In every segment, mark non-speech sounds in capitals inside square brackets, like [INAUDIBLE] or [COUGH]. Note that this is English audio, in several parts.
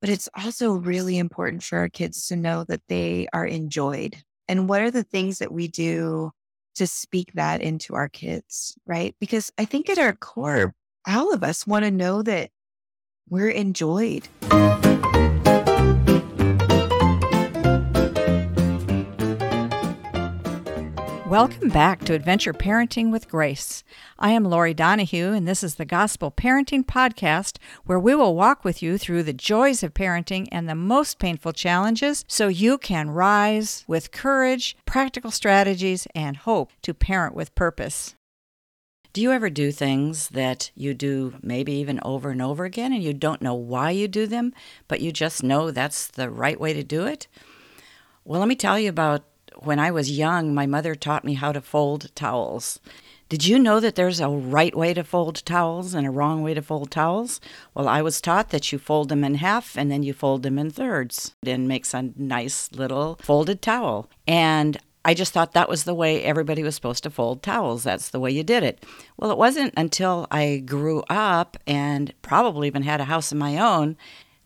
but it's also really important for our kids to know that they are enjoyed. And what are the things that we do to speak that into our kids, right? Because I think at our core, all of us want to know that we're enjoyed. Welcome back to Adventure Parenting with Grace. I am Laurie Donahue, and this is the Gospel Parenting Podcast, where we will walk with you through the joys of parenting and the most painful challenges so you can rise with courage, practical strategies, and hope to parent with purpose. Do you ever do things that you do maybe even over and over again and you don't know why you do them, but you just know that's the right way to do it? Well, let me tell you about when I was young, my mother taught me how to fold towels. Did you know that there's a right way to fold towels and a wrong way to fold towels? Well, I was taught that you fold them in half and then you fold them in thirds and makes a nice little folded towel. And I just thought that was the way everybody was supposed to fold towels. That's the way you did it. Well, it wasn't until I grew up and probably even had a house of my own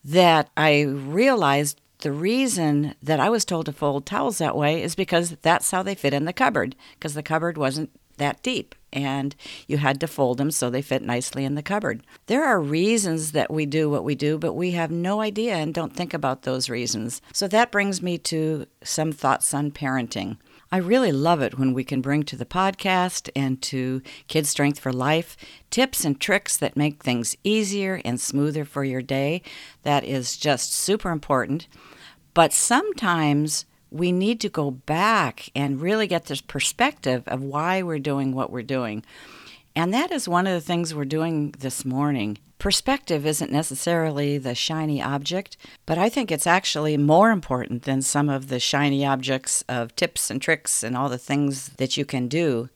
that I realized the reason that I was told to fold towels that way is because that's how they fit in the cupboard, because the cupboard wasn't that deep and you had to fold them so they fit nicely in the cupboard. There are reasons that we do what we do, but we have no idea and don't think about those reasons. So that brings me to some thoughts on parenting. I really love it when we can bring to the podcast and to Kids Strength for Life tips and tricks that make things easier and smoother for your day. That is just super important. But sometimes we need to go back and really get this perspective of why we're doing what we're doing. And that is one of the things we're doing this morning. Perspective isn't necessarily the shiny object, but I think it's actually more important than some of the shiny objects of tips and tricks and all the things that you can do.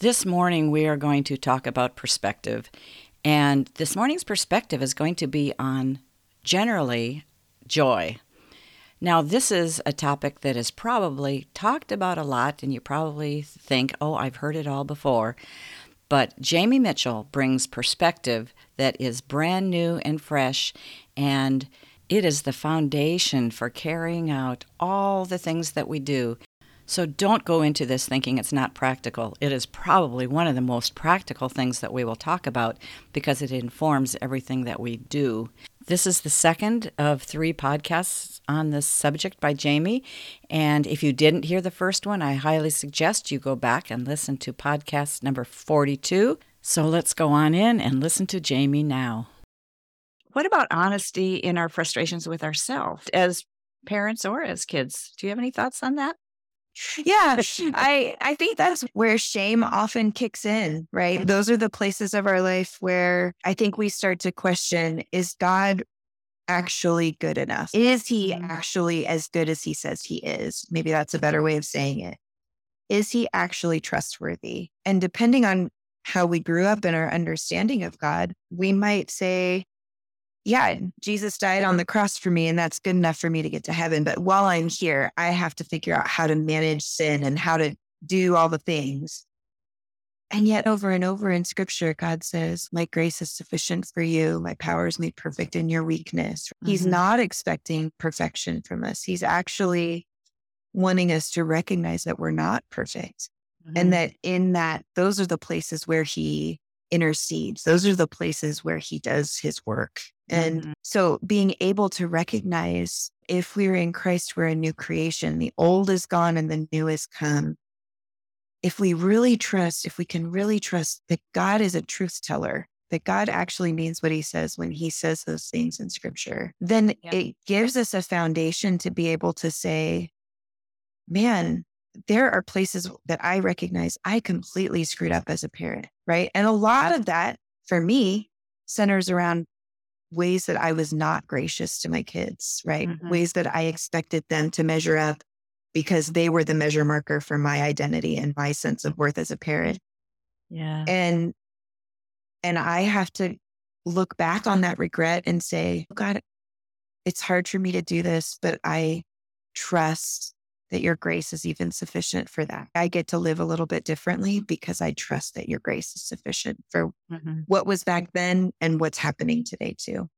This morning, we are going to talk about perspective. And this morning's perspective is going to be on generally joy. Now, this is a topic that is probably talked about a lot, and you probably think, oh, I've heard it all before. But Jaime Mitchell brings perspective that is brand new and fresh, and it is the foundation for carrying out all the things that we do. So don't go into this thinking it's not practical. It is probably one of the most practical things that we will talk about because it informs everything that we do. This is the second of three podcasts on this subject by Jaime. And if you didn't hear the first one, I highly suggest you go back and listen to podcast number 42. So let's go on in and listen to Jaime now. What about honesty in our frustrations with ourselves as parents or as kids? Do you have any thoughts on that? Yeah, [LAUGHS] I I think that's where shame often kicks in, right? Those are the places of our life where I think we start to question is God actually good enough? Is he mm. actually as good as he says he is? Maybe that's a better way of saying it. Is he actually trustworthy? And depending on how we grew up and our understanding of God, we might say, yeah, Jesus died on the cross for me, and that's good enough for me to get to heaven. But while I'm here, I have to figure out how to manage sin and how to do all the things. And yet, over and over in scripture, God says, My grace is sufficient for you. My power is made perfect in your weakness. Mm-hmm. He's not expecting perfection from us. He's actually wanting us to recognize that we're not perfect. Mm-hmm. And that in that, those are the places where He intercedes. Those are the places where He does His work. And mm-hmm. so being able to recognize if we're in Christ, we're a new creation. The old is gone and the new has come. If we really trust, if we can really trust that God is a truth teller, that God actually means what he says when he says those things in scripture, then yeah. it gives us a foundation to be able to say, man, there are places that I recognize I completely screwed up as a parent, right? And a lot of that for me centers around ways that I was not gracious to my kids, right? Mm-hmm. Ways that I expected them to measure up because they were the measure marker for my identity and my sense of worth as a parent. Yeah. And and I have to look back on that regret and say, oh God, it's hard for me to do this, but I trust that your grace is even sufficient for that. I get to live a little bit differently because I trust that your grace is sufficient for mm-hmm. what was back then and what's happening today too.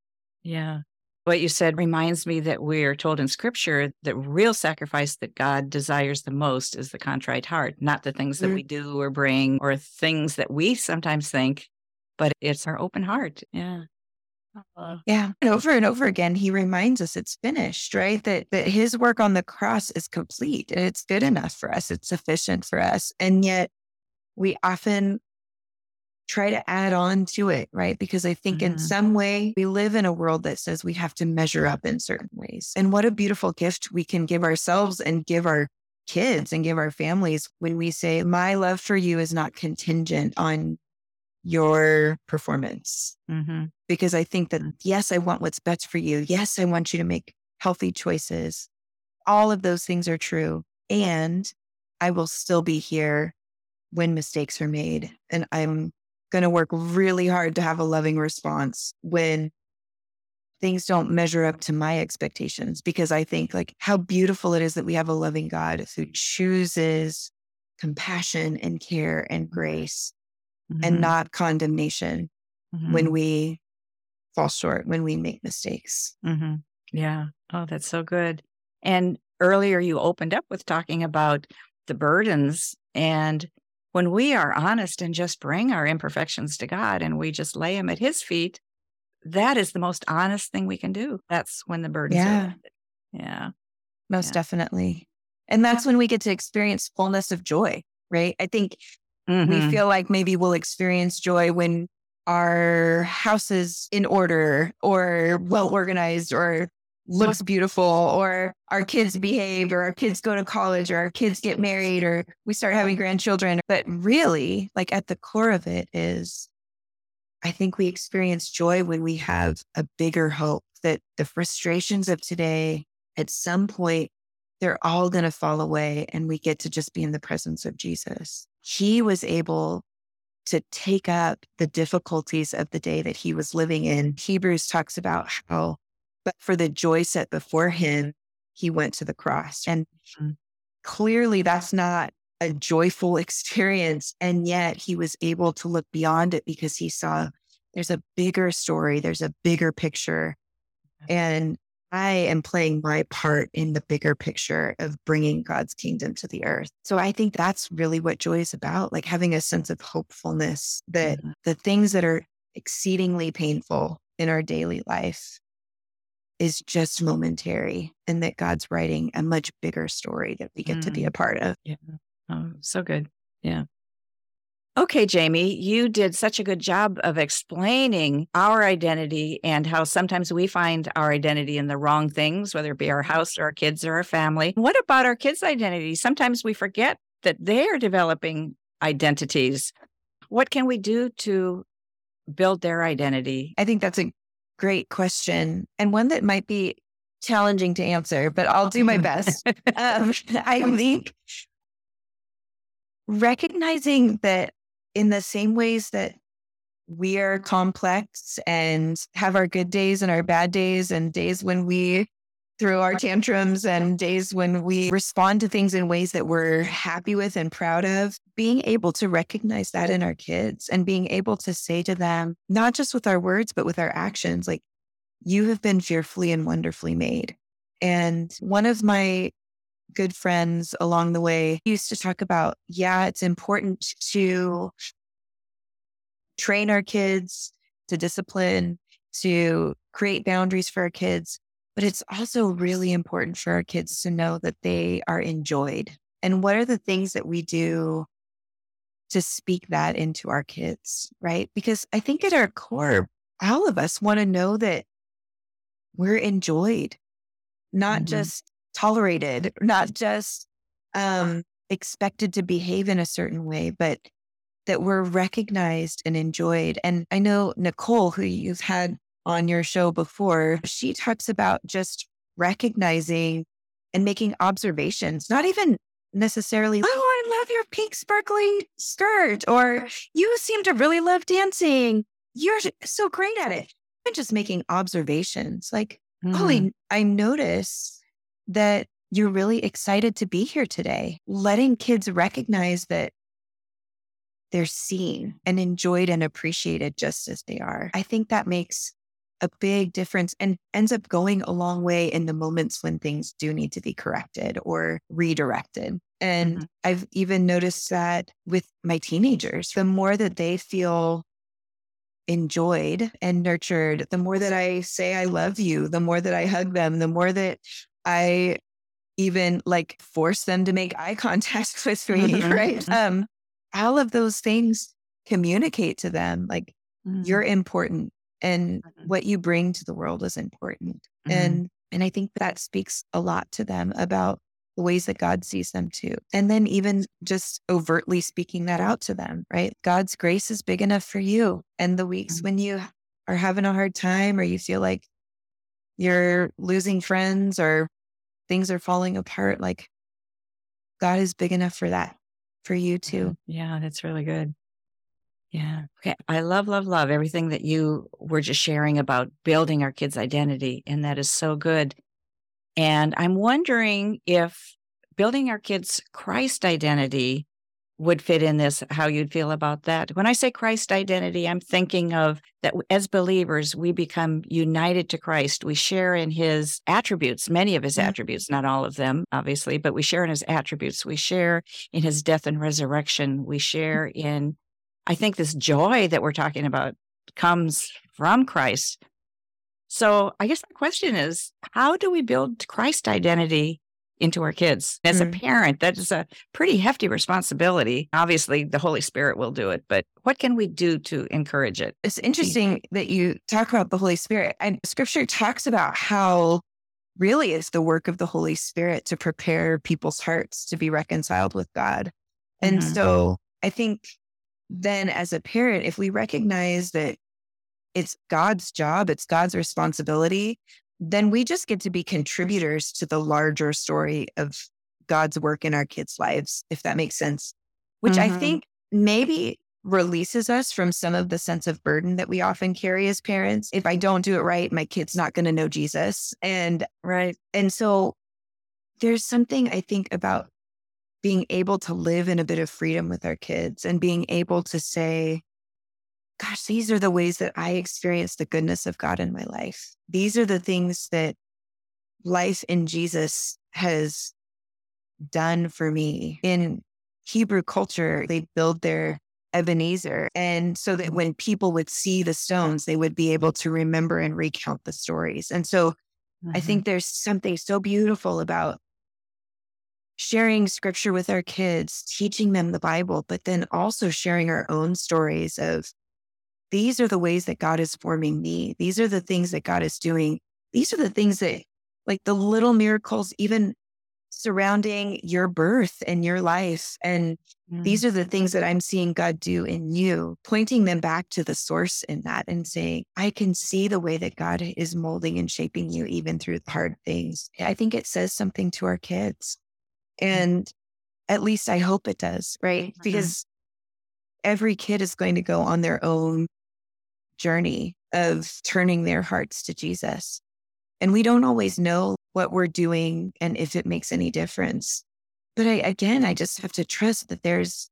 Yeah. What you said reminds me that we are told in scripture that real sacrifice that God desires the most is the contrite heart, not the things that mm-hmm. we do or bring or things that we sometimes think, but it's our open heart. Yeah. Uh, yeah. And over and over again, he reminds us it's finished, right? That that his work on the cross is complete and it's good enough for us. It's sufficient for us. And yet we often try to add on to it, right? Because I think mm-hmm. in some way we live in a world that says we have to measure up in certain ways. And what a beautiful gift we can give ourselves and give our kids and give our families when we say, My love for you is not contingent on your performance. Mm-hmm. Because I think that, mm. yes, I want what's best for you. Yes, I want you to make healthy choices. All of those things are true. And I will still be here when mistakes are made. And I'm going to work really hard to have a loving response when things don't measure up to my expectations because I think like how beautiful it is that we have a loving God who chooses compassion and care and grace mm-hmm. and not condemnation mm-hmm. when we fall short, when we make mistakes. Mm-hmm. Yeah. Oh, that's so good. And earlier you opened up with talking about the burdens and when we are honest and just bring our imperfections to God and we just lay them at his feet, that is the most honest thing we can do. That's when the burdens yeah. are Yeah. Most yeah. definitely. And that's when we get to experience fullness of joy, right? I think mm-hmm. we feel like maybe we'll experience joy when our house is in order or well organized or looks beautiful or our kids behave or our kids go to college or our kids get married or we start having grandchildren. But really, like at the core of it is, I think we experience joy when we have a bigger hope that the frustrations of today, at some point, they're all going to fall away and we get to just be in the presence of Jesus. He was able to take up the difficulties of the day that he was living in. Hebrews talks about how but for the joy set before him, he went to the cross. And mm-hmm. clearly that's not a joyful [LAUGHS] experience. And yet he was able to look beyond it because he saw there's a bigger story, there's a bigger picture. And I am playing my part in the bigger picture of bringing God's kingdom to the earth. So I think that's really what joy is about, like having a sense of hopefulness that mm-hmm. the things that are exceedingly painful in our daily life is just momentary and that God's writing a much bigger story that we get mm. to be a mm. part of. Yeah. Oh, so good. Yeah. Okay, Jaime, you did such a good job of explaining our identity and how sometimes we find our identity in the wrong things, whether it be our house or our kids or our family. What about our kids' identity? Sometimes we forget that they are developing identities. What can we do to build their identity? I think that's a great question and one that might be challenging to answer, but I'll do my best. [LAUGHS] um, [LAUGHS] I think recognizing that in the same ways that we are complex and have our good days and our bad days and days when we throw our tantrums and days when we respond to things in ways that we're happy with and proud of, being able to recognize that in our kids and being able to say to them, not just with our words, but with our actions, like, you have been fearfully and wonderfully made. And one of my good friends along the way used to talk about, yeah, it's important to train our kids to discipline, to create boundaries for our kids. But it's also really important for our kids to know that they are enjoyed. And what are the things that we do to speak that into our kids, right? Because I think at our core, all of us want to know that we're enjoyed, not mm-hmm. just tolerated, not just um, expected to behave in a certain way, but that we're recognized and enjoyed. And I know Nicole, who you've had on your show before, she talks about just recognizing and making observations, not even necessarily, oh, I love your pink sparkling skirt, or you seem to really love dancing. You're so great at it. And just making observations like, mm. oh, I. I notice that you're really excited to be here today. Letting kids recognize that they're seen and enjoyed and appreciated just as they are. I think that makes a big difference and ends up going a long way in the moments when things do need to be corrected or redirected. And mm-hmm. I've even noticed that with my teenagers, the more that they feel enjoyed and nurtured, the more that I say I love you, the more that I hug them, the more that I even like force them to make eye [LAUGHS] contact with me, mm-hmm. right? Mm-hmm. Um, all of those things communicate to them like mm-hmm. you're important and mm-hmm. what you bring to the world is important. Mm-hmm. And and I think that speaks a lot to them about the ways that God sees them too. And then even just overtly speaking that out to them, right? God's grace is big enough for you. And the weeks mm-hmm. when you are having a hard time or you feel like you're losing friends or things are falling apart, like God is big enough for that for you mm-hmm. too. Yeah, that's really good. Yeah. Okay. I love, love, love everything that you were just sharing about building our kids' identity. And that is so good. And I'm wondering if building our kids' Christ identity would fit in this, how you'd feel about that. When I say Christ identity, I'm thinking of that as believers, we become united to Christ. We share in his attributes, many of his mm-hmm. attributes, not all of them, obviously, but we share in his attributes. We share in his death and resurrection. We share in I think this joy that we're talking about comes from Christ. So I guess the question is how do we build Christ identity into our kids? As mm-hmm. a parent, that is a pretty hefty responsibility. Obviously, the Holy Spirit will do it, but what can we do to encourage it? It's interesting that you talk about the Holy Spirit. And scripture talks about how really it's the work of the Holy Spirit to prepare people's hearts to be reconciled with God. And mm-hmm. so I think then as a parent, if we recognize that it's God's job, it's God's responsibility, then we just get to be contributors to the larger story of God's work in our kids' lives, if that makes sense, which mm-hmm. I think maybe releases us from some of the sense of burden that we often carry as parents. If I don't do it right, my kid's not going to know Jesus. And right. And so there's something I think about being able to live in a bit of freedom with our kids and being able to say, gosh, these are the ways that I experience the goodness of God in my life. These are the things that life in Jesus has done for me. In Hebrew culture, they build their Ebenezer. And so that when people would see the stones, they would be able to remember and recount the stories. And so mm-hmm. I think there's something so beautiful about sharing scripture with our kids, teaching them the Bible, but then also sharing our own stories of these are the ways that God is forming me. These are the things that God is doing. These are the things that, like the little miracles, even surrounding your birth and your life. And mm. these are the things that I'm seeing God do in you, pointing them back to the source in that and saying, I can see the way that God is molding and shaping you even through hard things. I think it says something to our kids. And at least I hope it does, right? Mm-hmm. Because every kid is going to go on their own journey of turning their hearts to Jesus. And we don't always know what we're doing and if it makes any difference. But I, again, I just have to trust that there's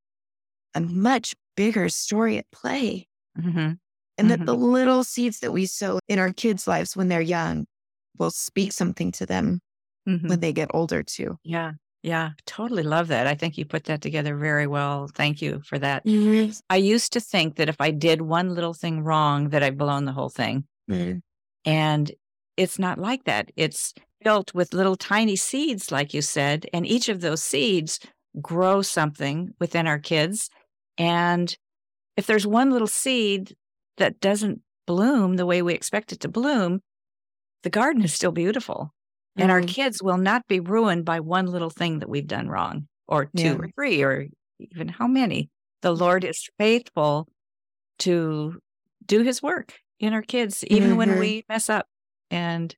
a much bigger story at play. Mm-hmm. And that mm-hmm. the little seeds that we sow in our kids' lives when they're young will speak something to them mm-hmm. when they get older too. Yeah. Yeah, totally love that. I think you put that together very well. Thank you for that. Mm-hmm. I used to think that if I did one little thing wrong, that I'd blown the whole thing. Mm-hmm. And it's not like that. It's built with little tiny seeds, like you said, and each of those seeds grow something within our kids. And if there's one little seed that doesn't bloom the way we expect it to bloom, the garden is still beautiful. And our mm-hmm. kids will not be ruined by one little thing that we've done wrong, or two yeah. or three, or even how many. The Lord is faithful to do his work in our kids, even mm-hmm. when we mess up. And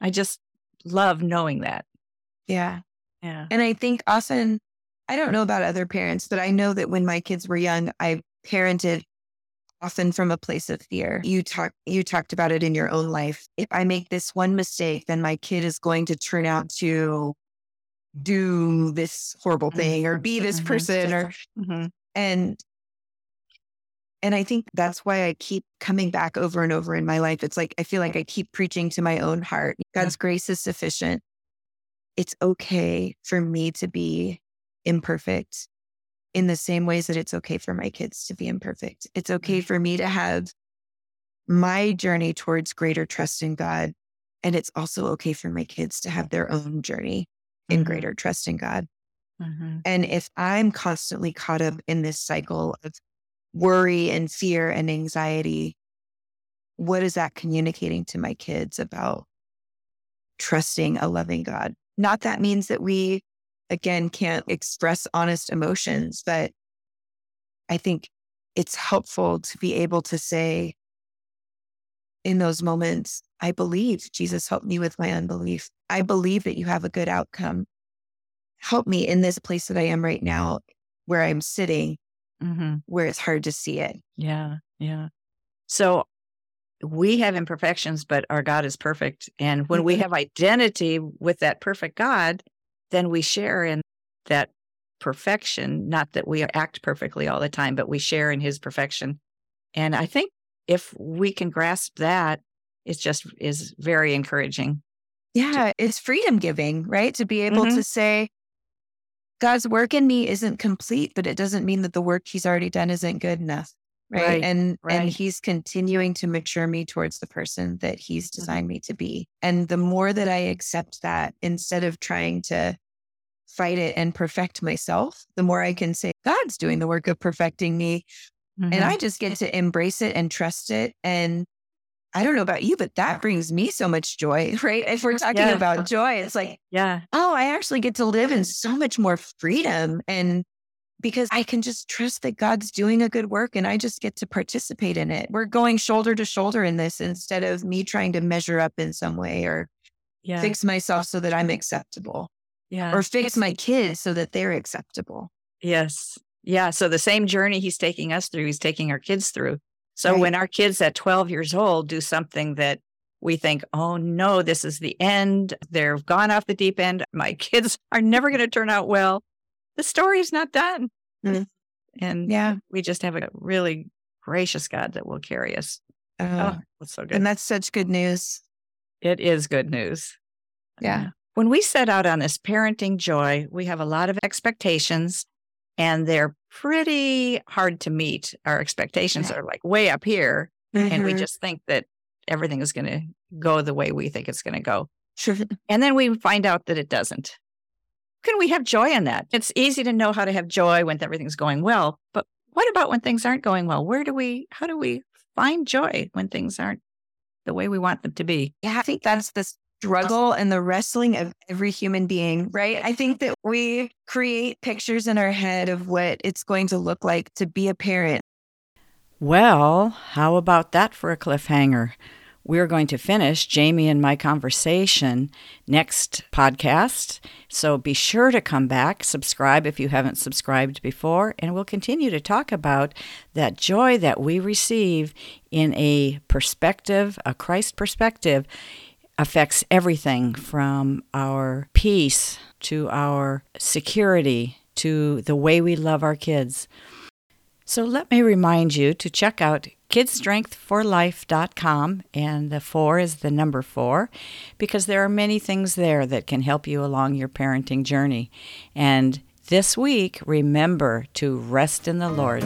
I just love knowing that. Yeah. Yeah. And I think often, I don't know about other parents, but I know that when my kids were young, I parented often from a place of fear. You talk you talked about it in your own life. If I make this one mistake, then my kid is going to turn out to do this horrible mm-hmm. thing or be this mm-hmm. person or mm-hmm. and And I think that's why I keep coming back over and over in my life. It's like I feel like I keep preaching to my own heart. God's grace is sufficient. It's okay for me to be imperfect in the same ways that it's okay for my kids to be imperfect. It's okay for me to have my journey towards greater trust in God. And it's also okay for my kids to have their own journey in Mhm. greater trust in God. Mhm. And if I'm constantly caught up in this cycle of worry and fear and anxiety, what is that communicating to my kids about trusting a loving God? Not that means that we, again, can't express honest emotions, but I think it's helpful to be able to say in those moments, I believe Jesus helped me with my unbelief. I believe that you have a good outcome. Help me in this place that I am right now, where I'm sitting, Mhm. where it's hard to see it. Yeah, yeah. So we have imperfections, but our God is perfect. And when we Mhm. have identity with that perfect God, then we share in that perfection. Not that we act perfectly all the time, but we share in his perfection. And I think if we can grasp that, it just is very encouraging. Yeah, it's freedom giving, right? To be able Mhm. to say, God's work in me isn't complete, but it doesn't mean that the work he's already done isn't good enough. Right. Right, and right. and he's continuing to mature me towards the person that he's Mm-hmm. designed me to be. And the more that I accept that instead of trying to fight it and perfect myself, the more I can say, God's doing the work of perfecting me. Mhm. And I just get to embrace it and trust it. And I don't know about you, but that brings me so much joy, [LAUGHS] right? If we're talking Yeah. about joy, it's like, yeah, oh, I actually get to live in so much more freedom. And because I can just trust that God's doing a good work and I just get to participate in it. We're going shoulder to shoulder in this instead of me trying to measure up in some way or yeah, fix myself so that I'm acceptable yeah. or fix my kids so that they're acceptable. Yes. Yeah. So the same journey he's taking us through, he's taking our kids through. So Right. when our kids at 12 years old do something that we think, oh no, this is the end, they've gone off the deep end, my [LAUGHS] kids are never going to turn out well, the story's not done. Mm. And Yeah. we just have a really gracious God that will carry us. Uh, Oh, that's so good. and that's such good news. It is good news. Yeah. When we set out on this parenting joy, we have a lot of expectations and they're pretty hard to meet. Our expectations are like way up here. And we Mhm. just think that everything is going to go the way we think it's going to go. Sure. And then we find out that it doesn't. Can we have joy in that? It's easy to know how to have joy when everything's going well. But what about when things aren't going well? Where do we, how do we find joy when things aren't the way we want them to be? Yeah, I think that's the struggle and the wrestling of every human being, right? I think that we create pictures in our head of what it's going to look like to be a parent. Well, how about that for a cliffhanger? We're going to finish Jaime and my conversation next podcast. So be sure to come back, subscribe if you haven't subscribed before, and we'll continue to talk about that joy that we receive in a perspective, a Christ perspective, affects everything from our peace to our security to the way we love our kids. So let me remind you to check out kidstrengthforlife.com, and the four is the number four, because there are many things there that can help you along your parenting journey. And this week, remember to rest in the Lord.